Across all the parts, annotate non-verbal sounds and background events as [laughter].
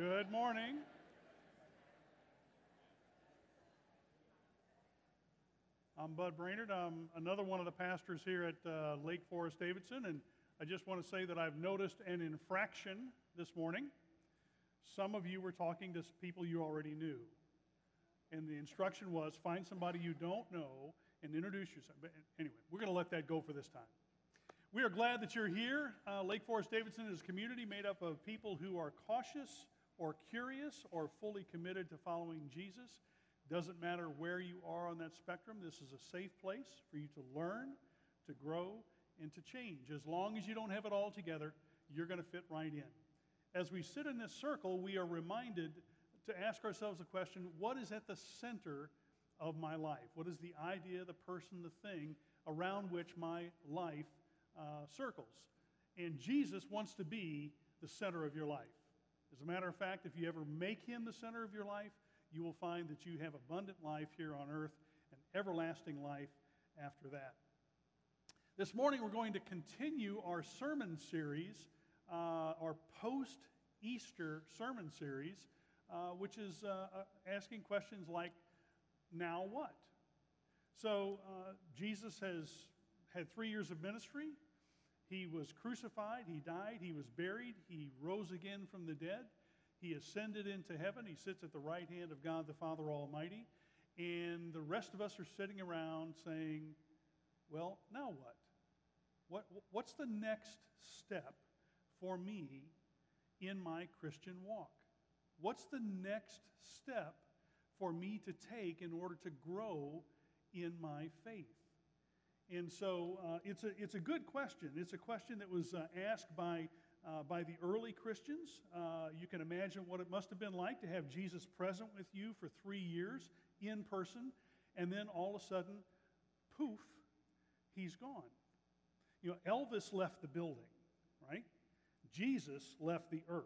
Good morning. I'm Bud Brainerd. I'm another one of the pastors here at uh, Lake Forest Davidson, and I just want to say that I've noticed an infraction this morning. Some of you were talking to people you already knew, and the instruction was find somebody you don't know and introduce yourself. But anyway, we're going to let that go for this time. We are glad that you're here. Uh, Lake Forest Davidson is a community made up of people who are cautious or curious or fully committed to following Jesus. Doesn't matter where you are on that spectrum, this is a safe place for you to learn, to grow, and to change. As long as you don't have it all together, you're going to fit right in. As we sit in this circle, we are reminded to ask ourselves the question what is at the center of my life? What is the idea, the person, the thing around which my life uh, circles. And Jesus wants to be the center of your life. As a matter of fact, if you ever make him the center of your life, you will find that you have abundant life here on earth and everlasting life after that. This morning, we're going to continue our sermon series, uh, our post Easter sermon series, uh, which is uh, uh, asking questions like, now what? So, uh, Jesus has had three years of ministry. He was crucified, he died, he was buried, he rose again from the dead, he ascended into heaven, he sits at the right hand of God the Father Almighty. And the rest of us are sitting around saying, well, now what? what what's the next step for me in my Christian walk? What's the next step for me to take in order to grow in my faith? And so uh, it's, a, it's a good question. It's a question that was uh, asked by, uh, by the early Christians. Uh, you can imagine what it must have been like to have Jesus present with you for three years in person, and then all of a sudden, poof, he's gone. You know, Elvis left the building, right? Jesus left the earth.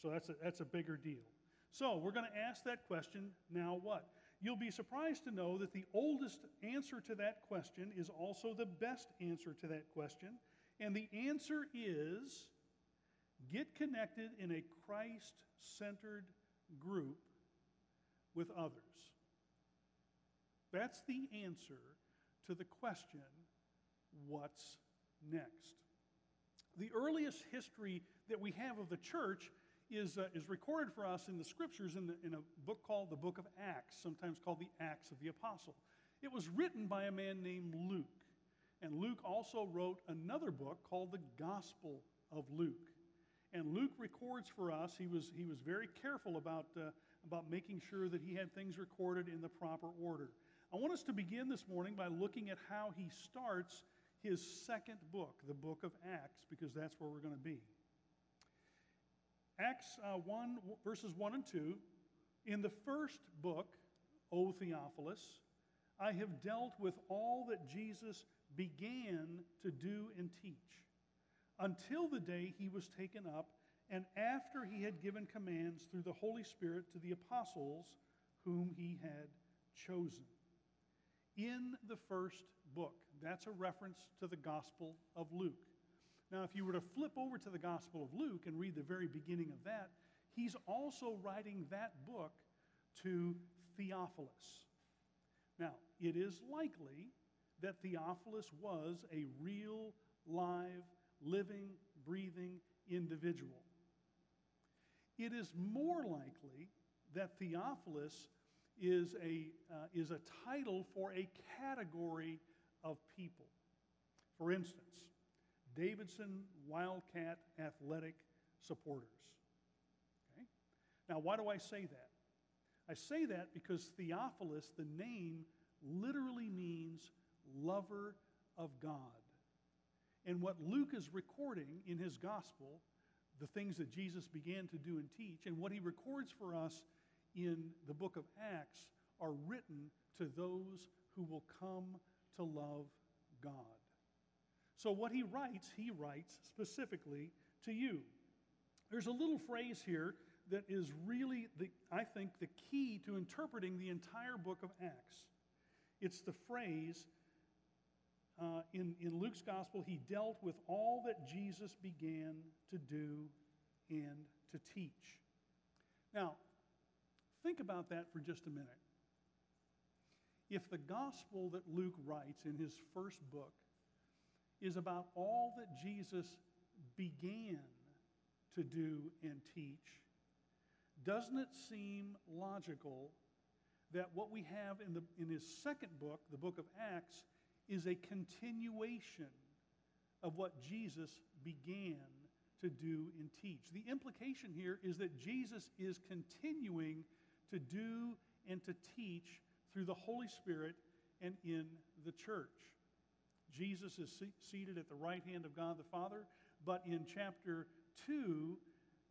So that's a, that's a bigger deal. So we're going to ask that question now what? You'll be surprised to know that the oldest answer to that question is also the best answer to that question. And the answer is get connected in a Christ centered group with others. That's the answer to the question what's next? The earliest history that we have of the church is, uh, is recorded for us in the scriptures in, the, in a book called the Book of Acts, sometimes called the Acts of the Apostle. It was written by a man named Luke. And Luke also wrote another book called the Gospel of Luke. And Luke records for us, he was, he was very careful about, uh, about making sure that he had things recorded in the proper order. I want us to begin this morning by looking at how he starts his second book, the book of Acts, because that's where we're going to be. Acts uh, 1, verses 1 and 2. In the first book, O Theophilus, I have dealt with all that Jesus began to do and teach until the day he was taken up and after he had given commands through the Holy Spirit to the apostles whom he had chosen. In the first book, that's a reference to the Gospel of Luke. Now, if you were to flip over to the Gospel of Luke and read the very beginning of that, he's also writing that book to Theophilus. Now, it is likely that Theophilus was a real, live, living, breathing individual. It is more likely that Theophilus is a, uh, is a title for a category of people. For instance, Davidson Wildcat Athletic supporters. Okay? Now, why do I say that? I say that because Theophilus, the name, literally means lover of God. And what Luke is recording in his gospel, the things that Jesus began to do and teach, and what he records for us in the book of Acts, are written to those who will come to love God. So, what he writes, he writes specifically to you. There's a little phrase here that is really, the, I think, the key to interpreting the entire book of Acts. It's the phrase uh, in, in Luke's gospel, he dealt with all that Jesus began to do and to teach. Now, think about that for just a minute. If the gospel that Luke writes in his first book is about all that Jesus began to do and teach, doesn't it seem logical that what we have in, the, in his second book, the book of Acts, is a continuation of what Jesus began to do and teach? The implication here is that Jesus is continuing to do and to teach through the Holy Spirit and in the church. Jesus is seated at the right hand of God the Father, but in chapter 2,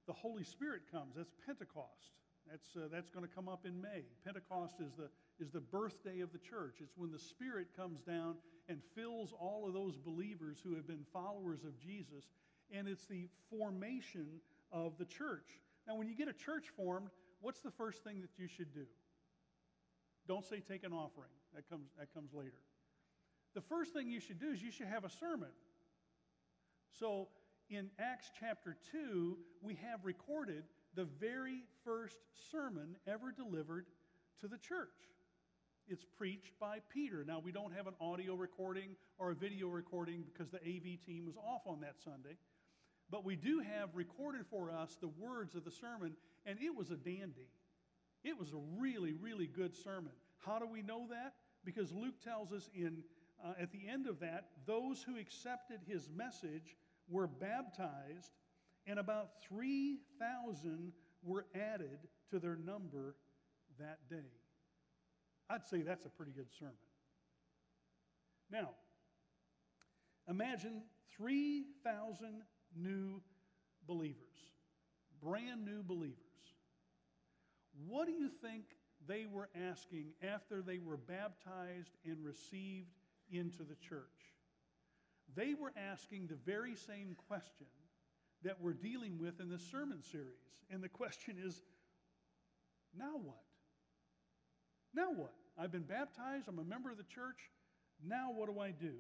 the Holy Spirit comes. That's Pentecost. That's, uh, that's going to come up in May. Pentecost is the, is the birthday of the church. It's when the Spirit comes down and fills all of those believers who have been followers of Jesus, and it's the formation of the church. Now, when you get a church formed, what's the first thing that you should do? Don't say take an offering. That comes, that comes later. The first thing you should do is you should have a sermon. So in Acts chapter 2, we have recorded the very first sermon ever delivered to the church. It's preached by Peter. Now, we don't have an audio recording or a video recording because the AV team was off on that Sunday. But we do have recorded for us the words of the sermon, and it was a dandy. It was a really, really good sermon. How do we know that? Because Luke tells us in, uh, at the end of that, those who accepted his message were baptized, and about 3,000 were added to their number that day. I'd say that's a pretty good sermon. Now, imagine 3,000 new believers, brand new believers. What do you think they were asking after they were baptized and received into the church? They were asking the very same question that we're dealing with in this sermon series. And the question is now what? Now what? I've been baptized, I'm a member of the church. Now what do I do?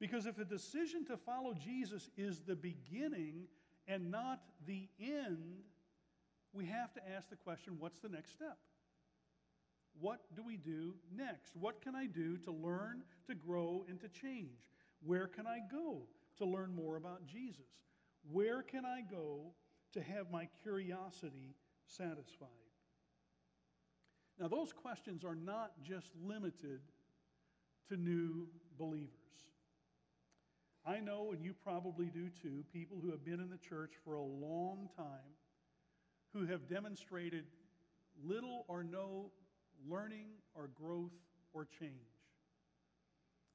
Because if a decision to follow Jesus is the beginning and not the end, we have to ask the question what's the next step? What do we do next? What can I do to learn, to grow, and to change? Where can I go to learn more about Jesus? Where can I go to have my curiosity satisfied? Now, those questions are not just limited to new believers. I know, and you probably do too, people who have been in the church for a long time who have demonstrated little or no learning or growth or change.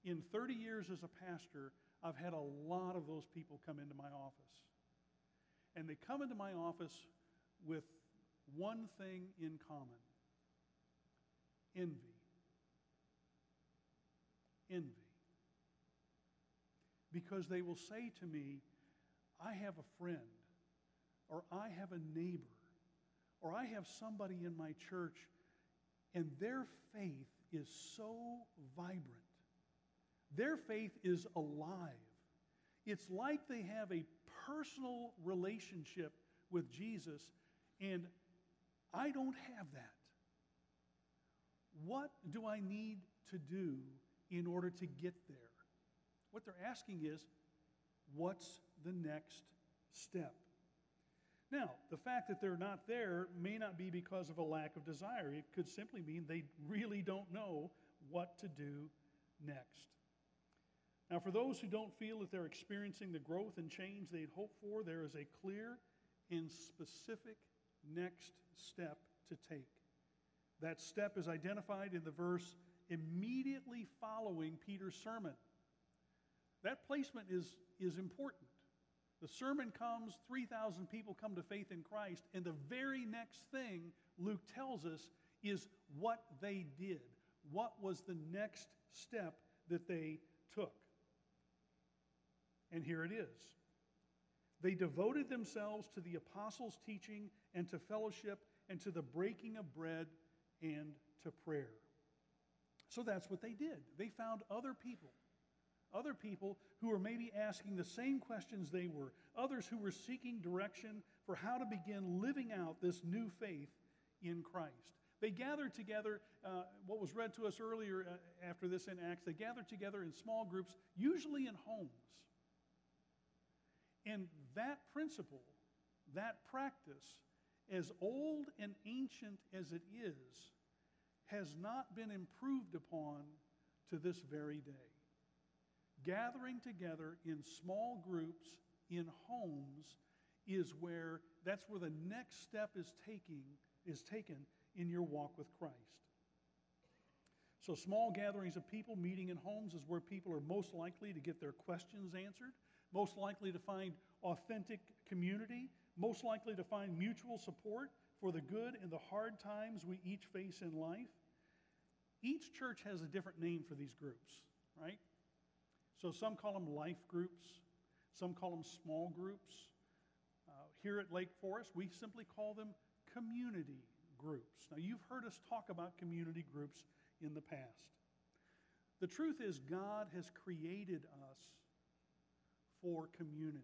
In 30 years as a pastor, I've had a lot of those people come into my office. And they come into my office with one thing in common envy. Envy. Because they will say to me, I have a friend, or I have a neighbor, or I have somebody in my church, and their faith is so vibrant. Their faith is alive. It's like they have a personal relationship with Jesus, and I don't have that. What do I need to do in order to get there? What they're asking is, what's the next step? Now, the fact that they're not there may not be because of a lack of desire. It could simply mean they really don't know what to do next. Now, for those who don't feel that they're experiencing the growth and change they'd hoped for, there is a clear and specific next step to take. That step is identified in the verse immediately following Peter's sermon. That placement is, is important. The sermon comes, 3,000 people come to faith in Christ, and the very next thing Luke tells us is what they did. What was the next step that they took? And here it is. They devoted themselves to the apostles' teaching and to fellowship and to the breaking of bread and to prayer. So that's what they did. They found other people, other people who were maybe asking the same questions they were, others who were seeking direction for how to begin living out this new faith in Christ. They gathered together, uh, what was read to us earlier uh, after this in Acts, they gathered together in small groups, usually in homes. And that principle, that practice, as old and ancient as it is, has not been improved upon to this very day. Gathering together in small groups in homes is where that's where the next step is taking is taken in your walk with Christ. So small gatherings of people meeting in homes is where people are most likely to get their questions answered, most likely to find authentic community, most likely to find mutual support for the good and the hard times we each face in life. Each church has a different name for these groups, right? So some call them life groups, some call them small groups. Uh, here at Lake Forest, we simply call them community groups. Now, you've heard us talk about community groups in the past. The truth is, God has created us for community.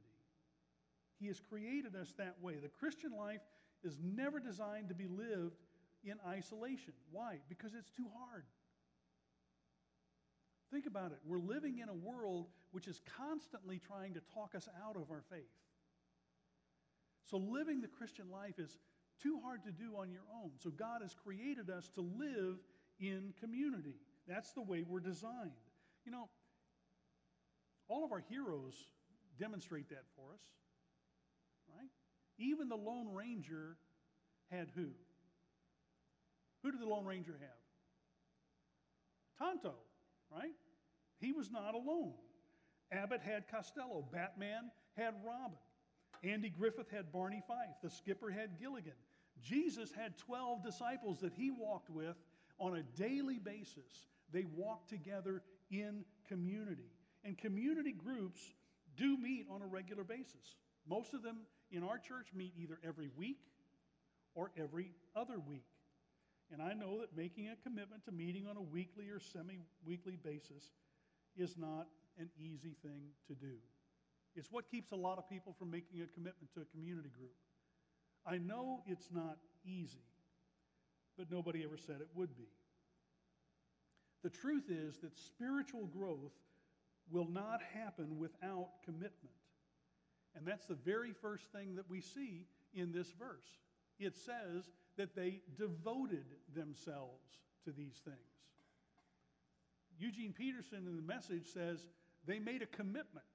He has created us that way. The Christian life is never designed to be lived in isolation. Why? Because it's too hard. Think about it. We're living in a world which is constantly trying to talk us out of our faith. So, living the Christian life is too hard to do on your own. So, God has created us to live in community. That's the way we're designed. You know, all of our heroes demonstrate that for us, right? Even the Lone Ranger had who? Who did the Lone Ranger have? Tonto, right? He was not alone. Abbott had Costello. Batman had Robin. Andy Griffith had Barney Fife. The skipper had Gilligan. Jesus had 12 disciples that he walked with on a daily basis. They walked together in community. And community groups do meet on a regular basis. Most of them in our church meet either every week or every other week. And I know that making a commitment to meeting on a weekly or semi weekly basis is not an easy thing to do. It's what keeps a lot of people from making a commitment to a community group. I know it's not easy, but nobody ever said it would be. The truth is that spiritual growth will not happen without commitment. And that's the very first thing that we see in this verse. It says that they devoted themselves to these things. Eugene Peterson in the message says they made a commitment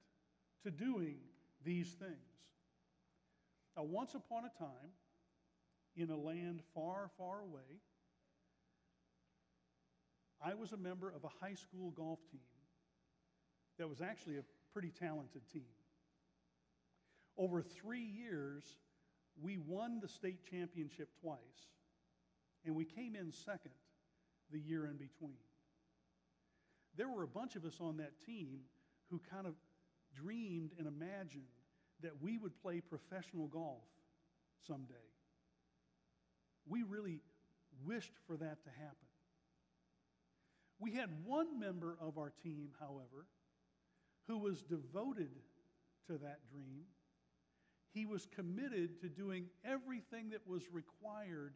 to doing these things. Now, once upon a time, in a land far, far away, I was a member of a high school golf team that was actually a pretty talented team. Over three years, we won the state championship twice, and we came in second the year in between. There were a bunch of us on that team who kind of dreamed and imagined that we would play professional golf someday. We really wished for that to happen. We had one member of our team, however, who was devoted to that dream. He was committed to doing everything that was required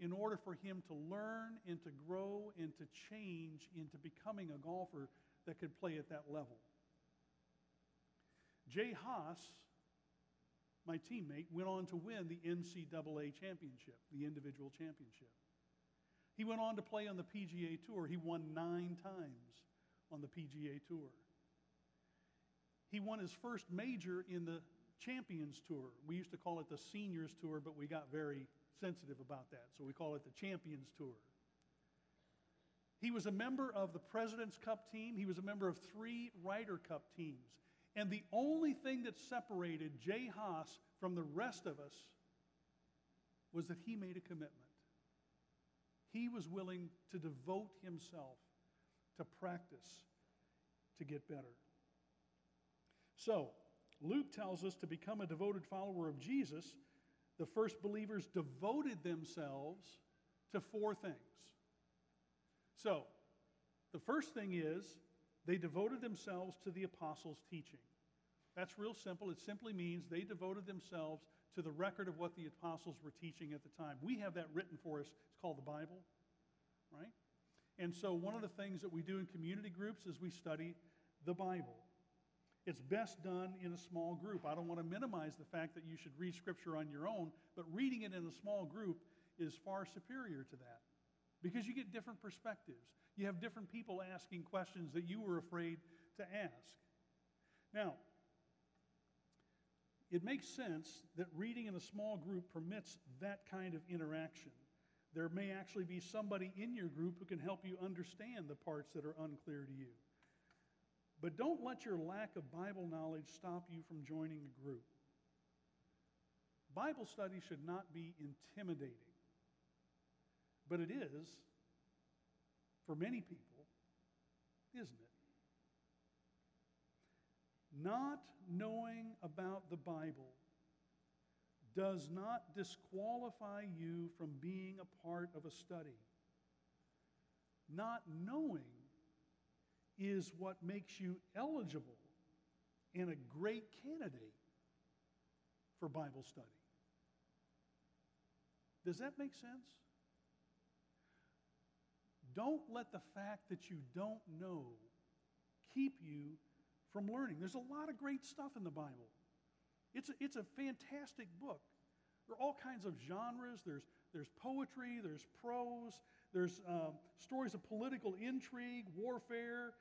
in order for him to learn and to grow and to change into becoming a golfer that could play at that level. Jay Haas my teammate, went on to win the NCAA championship, the individual championship. He went on to play on the PGA Tour. He won nine times on the PGA Tour. He won his first major in the Champions Tour. We used to call it the Seniors Tour, but we got very sensitive about that, so we call it the Champions Tour. He was a member of the President's Cup team. He was a member of three Ryder Cup teams. And the only thing that separated Jay Haas from the rest of us was that he made a commitment. He was willing to devote himself to practice to get better. So, Luke tells us to become a devoted follower of Jesus, the first believers devoted themselves to four things. So, the first thing is they devoted themselves to the apostles' teaching. That's real simple. It simply means they devoted themselves to the record of what the apostles were teaching at the time. We have that written for us. It's called the Bible, right? And so, one of the things that we do in community groups is we study the Bible. It's best done in a small group. I don't want to minimize the fact that you should read Scripture on your own, but reading it in a small group is far superior to that because you get different perspectives. You have different people asking questions that you were afraid to ask. Now, it makes sense that reading in a small group permits that kind of interaction. There may actually be somebody in your group who can help you understand the parts that are unclear to you. But don't let your lack of Bible knowledge stop you from joining a group. Bible study should not be intimidating, but it is for many people, isn't it? Not knowing about the Bible does not disqualify you from being a part of a study. Not knowing is what makes you eligible and a great candidate for Bible study. Does that make sense? Don't let the fact that you don't know keep you from learning. There's a lot of great stuff in the Bible. It's a, it's a fantastic book. There are all kinds of genres. There's, there's poetry, there's prose, there's um, stories of political intrigue, warfare,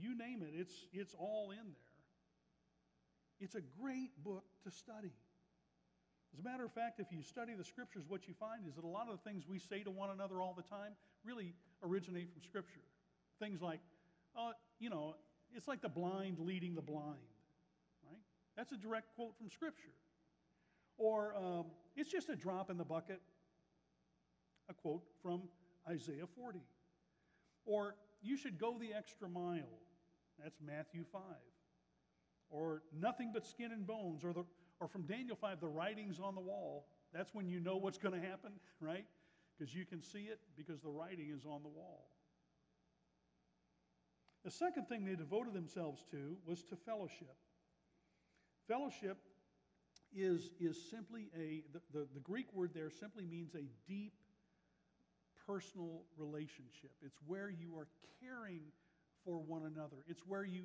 you name it, it's, it's all in there. It's a great book to study. As a matter of fact, if you study the scriptures, what you find is that a lot of the things we say to one another all the time really originate from scripture. Things like, uh, you know, it's like the blind leading the blind, right? That's a direct quote from scripture. Or um, it's just a drop in the bucket, a quote from Isaiah 40. Or you should go the extra mile. That's Matthew 5. Or nothing but skin and bones. Or, the, or from Daniel 5, the writings on the wall. That's when you know what's going to happen, [laughs] right? Because you can see it because the writing is on the wall. The second thing they devoted themselves to was to fellowship. Fellowship is, is simply a, the, the, the Greek word there simply means a deep personal relationship. It's where you are caring for one another. It's where you,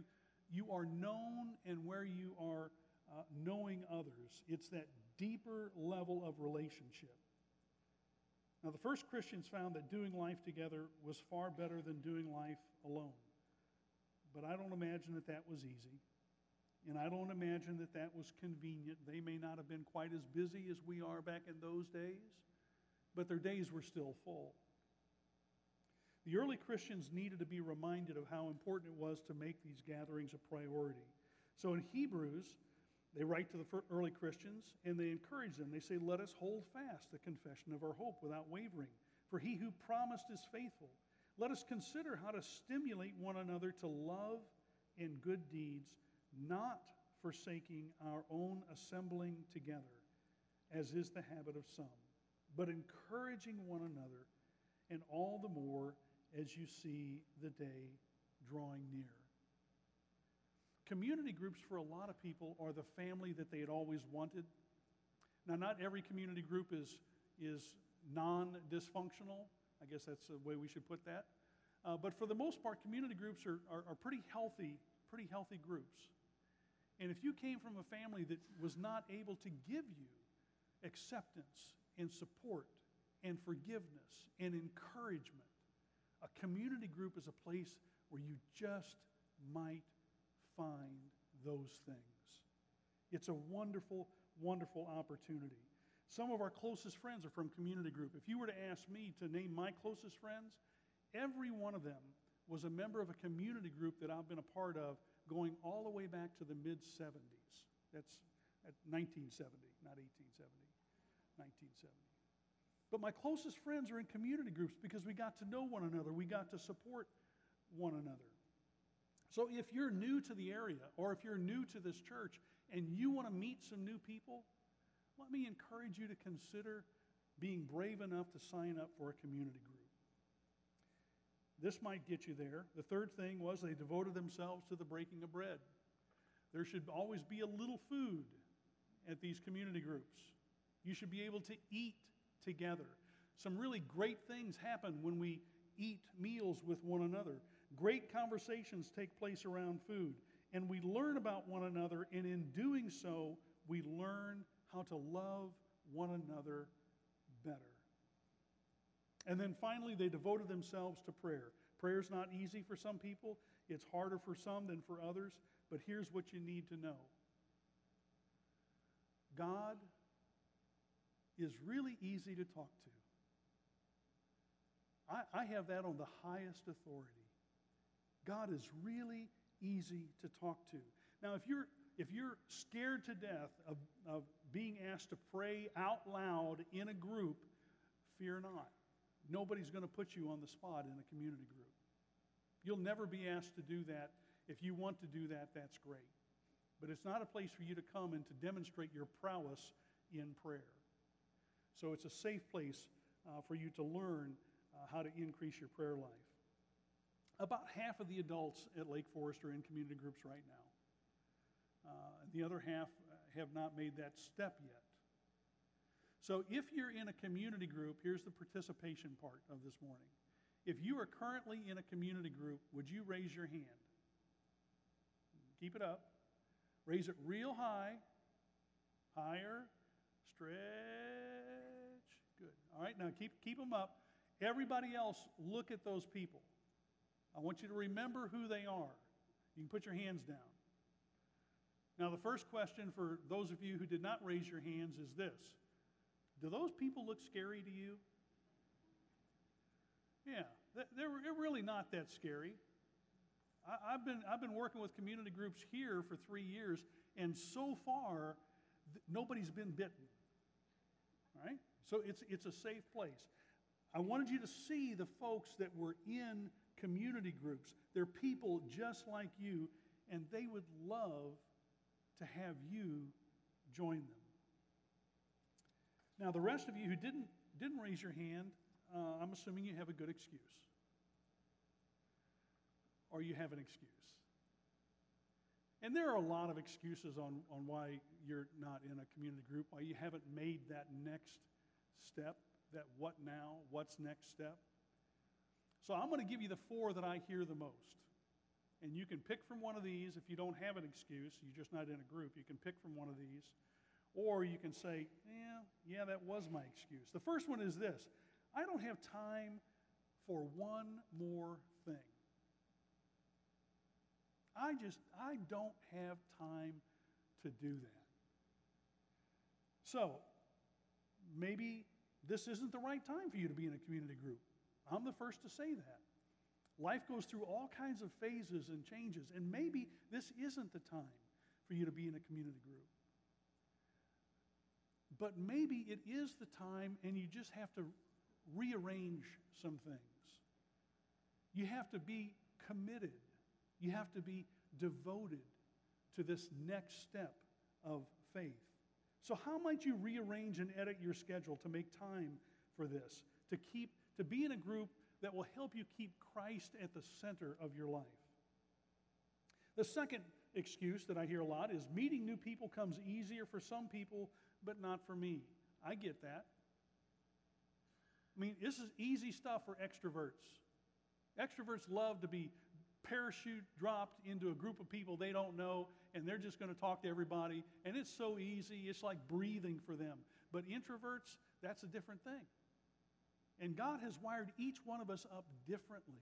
you are known and where you are uh, knowing others. It's that deeper level of relationship. Now, the first Christians found that doing life together was far better than doing life alone. But I don't imagine that that was easy. And I don't imagine that that was convenient. They may not have been quite as busy as we are back in those days, but their days were still full. The early Christians needed to be reminded of how important it was to make these gatherings a priority. So in Hebrews, they write to the early Christians and they encourage them. They say, Let us hold fast the confession of our hope without wavering, for he who promised is faithful. Let us consider how to stimulate one another to love and good deeds, not forsaking our own assembling together, as is the habit of some, but encouraging one another, and all the more as you see the day drawing near. Community groups for a lot of people are the family that they had always wanted. Now, not every community group is, is non dysfunctional. I guess that's the way we should put that. Uh, but for the most part, community groups are, are, are pretty healthy, pretty healthy groups. And if you came from a family that was not able to give you acceptance and support and forgiveness and encouragement, a community group is a place where you just might find those things. It's a wonderful, wonderful opportunity. Some of our closest friends are from community group. If you were to ask me to name my closest friends, every one of them was a member of a community group that I've been a part of going all the way back to the mid 70s. That's at 1970, not 1870, 1970. But my closest friends are in community groups because we got to know one another, we got to support one another. So if you're new to the area or if you're new to this church and you want to meet some new people, let me encourage you to consider being brave enough to sign up for a community group. This might get you there. The third thing was they devoted themselves to the breaking of bread. There should always be a little food at these community groups. You should be able to eat together. Some really great things happen when we eat meals with one another. Great conversations take place around food, and we learn about one another, and in doing so, we learn how to love one another better. And then finally, they devoted themselves to prayer. Prayer is not easy for some people, it's harder for some than for others, but here's what you need to know God is really easy to talk to. I, I have that on the highest authority. God is really easy to talk to. Now, if you're if you're scared to death of, of being asked to pray out loud in a group, fear not. Nobody's going to put you on the spot in a community group. You'll never be asked to do that. If you want to do that, that's great. But it's not a place for you to come and to demonstrate your prowess in prayer. So it's a safe place uh, for you to learn uh, how to increase your prayer life. About half of the adults at Lake Forest are in community groups right now. Uh, the other half have not made that step yet. So if you're in a community group, here's the participation part of this morning. If you are currently in a community group, would you raise your hand? Keep it up. Raise it real high, higher, stretch. All right, now keep, keep them up. Everybody else, look at those people. I want you to remember who they are. You can put your hands down. Now, the first question for those of you who did not raise your hands is this Do those people look scary to you? Yeah, they're, really not that scary. I, have been, I've been working with community groups here for three years, and so far, nobody's been bitten. All right? So it's, it's a safe place. I wanted you to see the folks that were in community groups. They're people just like you, and they would love to have you join them. Now, the rest of you who didn't, didn't raise your hand, uh, I'm assuming you have a good excuse. Or you have an excuse. And there are a lot of excuses on, on why you're not in a community group, why you haven't made that next step, that what now, what's next step. So I'm going to give you the four that I hear the most. And you can pick from one of these if you don't have an excuse, you're just not in a group. You can pick from one of these. Or you can say, yeah, yeah, that was my excuse. The first one is this I don't have time for one more thing. I just, I don't have time to do that. So, maybe this isn't the right time for you to be in a community group. I'm the first to say that. Life goes through all kinds of phases and changes, and maybe this isn't the time for you to be in a community group. But maybe it is the time, and you just have to rearrange some things. You have to be committed, you have to be devoted to this next step of faith. So, how might you rearrange and edit your schedule to make time for this? To keep, to be in a group that will help you keep Christ at the center of your life. The second excuse that I hear a lot is meeting new people comes easier for some people, but not for me. I get that. I mean, this is easy stuff for extroverts. Extroverts love to be parachute dropped into a group of people they don't know, and they're just going to talk to everybody, and it's so easy. It's like breathing for them. But introverts, that's a different thing. And God has wired each one of us up differently.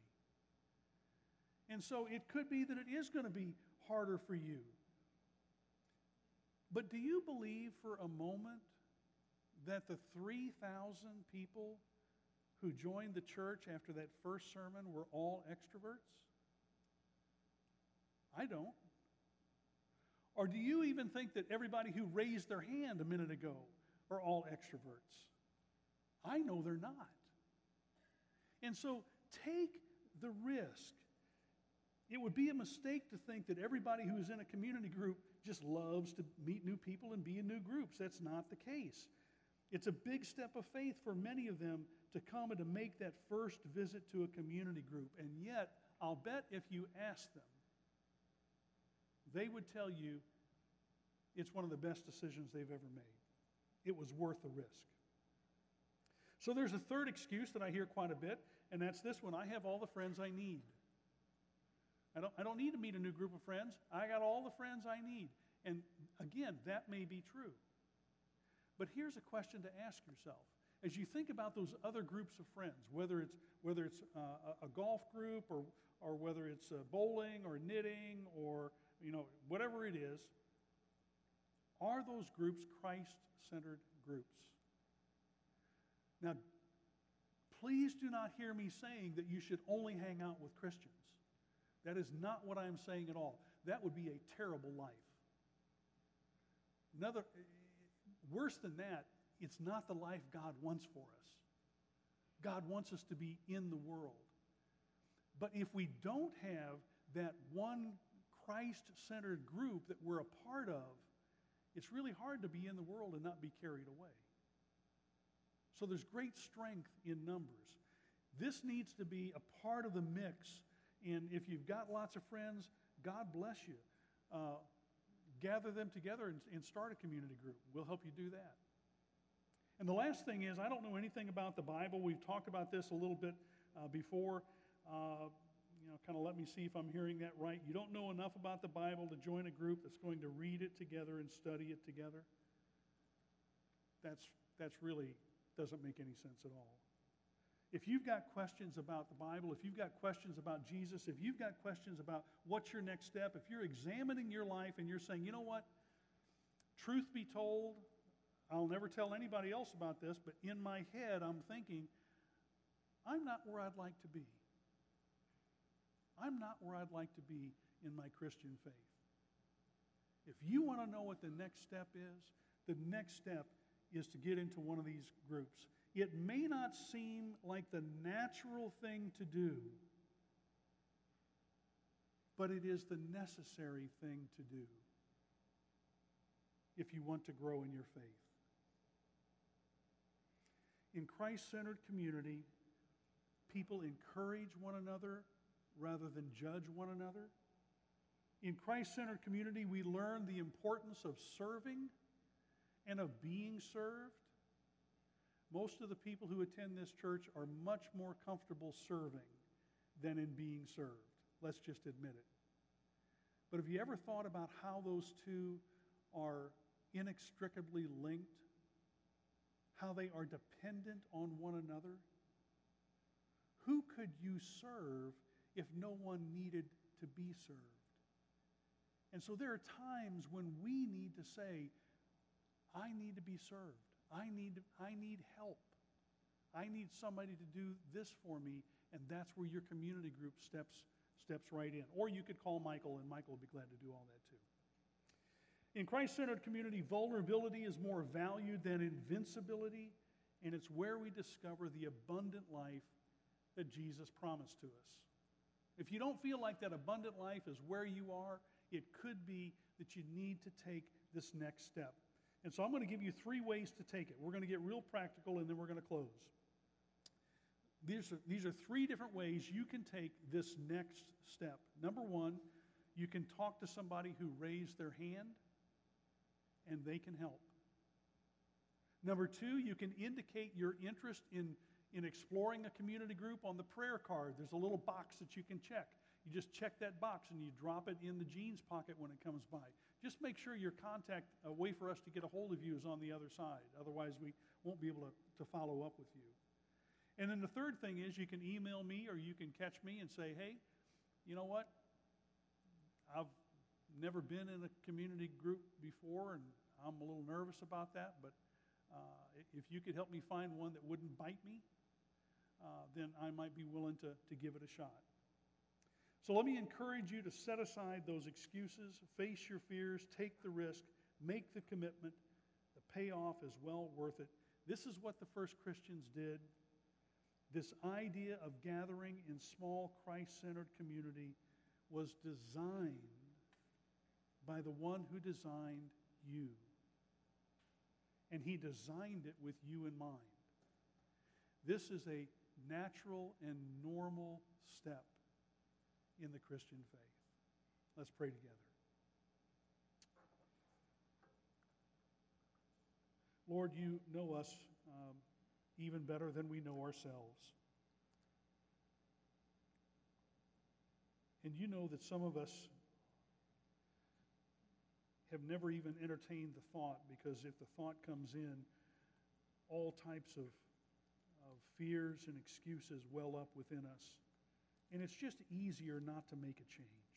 And so it could be that it is going to be harder for you. But do you believe for a moment that the 3,000 people who joined the church after that first sermon were all extroverts? I don't. Or do you even think that everybody who raised their hand a minute ago are all extroverts? I know they're not. And so take the risk. It would be a mistake to think that everybody who is in a community group just loves to meet new people and be in new groups. That's not the case. It's a big step of faith for many of them to come and to make that first visit to a community group. And yet, I'll bet if you ask them, they would tell you it's one of the best decisions they've ever made. It was worth the risk. So there's a third excuse that I hear quite a bit, and that's this one I have all the friends I need. I don't, I don't need to meet a new group of friends. I got all the friends I need. And again, that may be true. But here's a question to ask yourself. As you think about those other groups of friends, whether it's, whether it's uh, a, golf group or, or whether it's uh, bowling or knitting or you know, whatever it is, are those groups Christ centered groups? Now, please do not hear me saying that you should only hang out with Christians. That is not what I'm saying at all. That would be a terrible life. Another, worse than that, it's not the life God wants for us. God wants us to be in the world. But if we don't have that one Christ centered group that we're a part of, it's really hard to be in the world and not be carried away. So there's great strength in numbers. This needs to be a part of the mix. And if you've got lots of friends, God bless you. Uh, gather them together and, and start a community group. We'll help you do that. And the last thing is, I don't know anything about the Bible. We've talked about this a little bit uh, before. Uh, know, kind of let me see if I'm hearing that right. You don't know enough about the Bible to join a group that's going to read it together and study it together. That's, that's really doesn't make any sense at all. If you've got questions about the Bible, if you've got questions about Jesus, if you've got questions about what's your next step, if you're examining your life and you're saying, you know what, truth be told, I'll never tell anybody else about this, but in my head, I'm thinking, I'm not where I'd like to be. I'm not where I'd like to be in my Christian faith. If you want to know what the next step is, the next step is to get into one of these groups. It may not seem like the natural thing to do, but it is the necessary thing to do if you want to grow in your faith. In Christ centered community, people encourage one another rather than judge one another. In Christ centered community, we learn the importance of serving and of being served. Most of the people who attend this church are much more comfortable serving than in being served. Let's just admit it. But have you ever thought about how those two are inextricably linked? How they are dependent on one another? Who could you serve if no one needed to be served? And so there are times when we need to say, I need to be served. I need, I need help. I need somebody to do this for me, and that's where your community group steps, steps right in. Or you could call Michael, and Michael would be glad to do all that too. In Christ centered community, vulnerability is more valued than invincibility, and it's where we discover the abundant life that Jesus promised to us. If you don't feel like that abundant life is where you are, it could be that you need to take this next step. And so I'm going to give you three ways to take it. We're going to get real practical and then we're going to close. These are, these are three different ways you can take this next step. Number one, you can talk to somebody who raised their hand and they can help. Number two, you can indicate your interest in, in exploring a community group on the prayer card. There's a little box that you can check. You just check that box and you drop it in the jeans pocket when it comes by. Just make sure your contact, a way for us to get a hold of you is on the other side. Otherwise, we won't be able to, to follow up with you. And then the third thing is you can email me or you can catch me and say, hey, you know what? I've never been in a community group before and I'm a little nervous about that, but uh, if you could help me find one that wouldn't bite me, uh, then I might be willing to, to give it a shot. So let me encourage you to set aside those excuses, face your fears, take the risk, make the commitment. The payoff is well worth it. This is what the first Christians did. This idea of gathering in small Christ centered community was designed by the one who designed you. And he designed it with you in mind. This is a natural and normal step in the Christian faith. Let's pray together. Lord, you know us um, even better than we know ourselves. And you know that some of us have never even entertained the thought because if the thought comes in, all types of, of fears and excuses well up within us. And it's just easier not to make a change.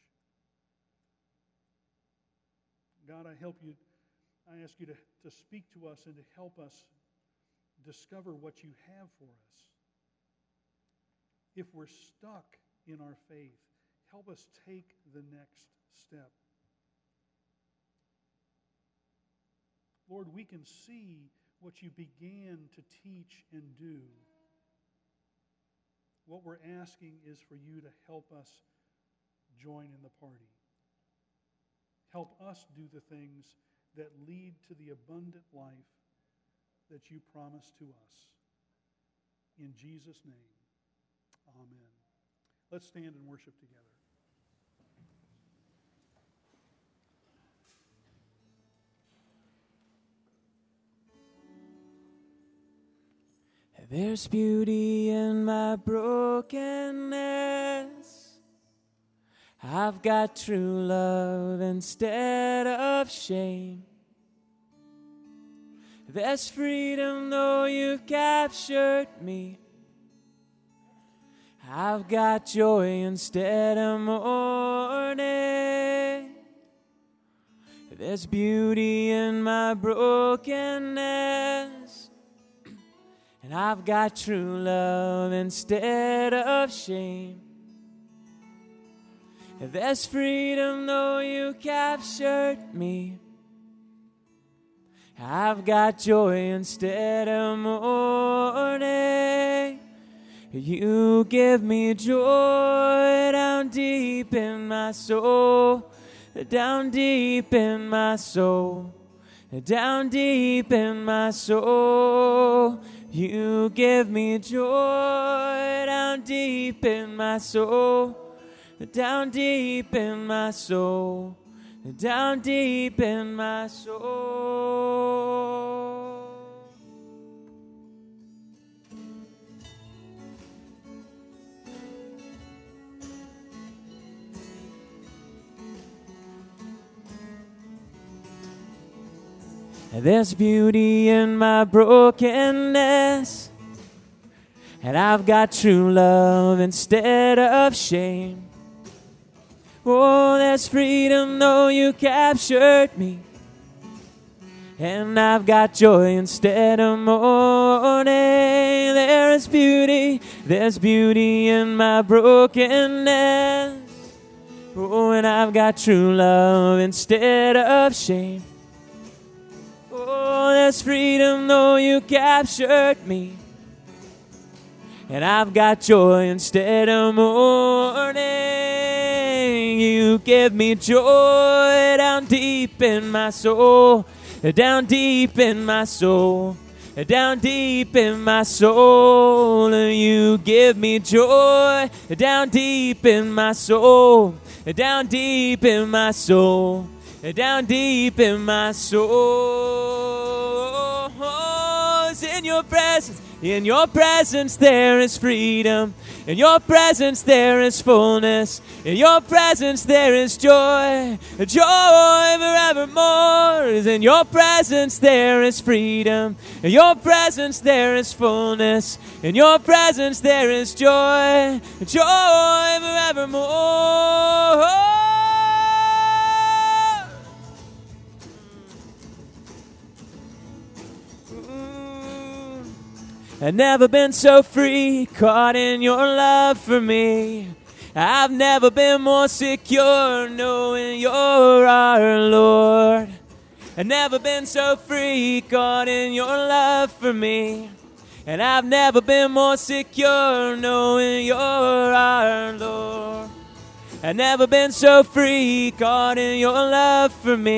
God, I help you. I ask you to, to speak to us and to help us discover what you have for us. If we're stuck in our faith, help us take the next step. Lord, we can see what you began to teach and do. What we're asking is for you to help us join in the party. Help us do the things that lead to the abundant life that you promise to us. In Jesus' name, amen. Let's stand and worship together. There's beauty in my brokenness. I've got true love instead of shame. There's freedom though you've captured me. I've got joy instead of mourning. There's beauty in my brokenness. And I've got true love instead of shame. There's freedom though you captured me. I've got joy instead of mourning. You give me joy down deep in my soul, down deep in my soul, down deep in my soul. You give me joy down deep in my soul, down deep in my soul, down deep in my soul. There's beauty in my brokenness, and I've got true love instead of shame. Oh, there's freedom though you captured me, and I've got joy instead of mourning. There is beauty, there's beauty in my brokenness. Oh, and I've got true love instead of shame. There's freedom though you captured me. And I've got joy instead of mourning. You give me joy down deep in my soul, down deep in my soul, down deep in my soul. You give me joy down deep in my soul, down deep in my soul down deep in my soul. Your presence, in your presence there is freedom. In your presence there is fullness. In your presence there is joy. Joy forevermore. Is in your presence there is freedom. In your presence there is fullness. In your presence there is joy. Joy forevermore. I've never been so free, caught in your love for me. I've never been more secure knowing you're our Lord. I've never been so free, caught in your love for me. And I've never been more secure knowing you're our Lord. I've never been so free, caught in your love for me.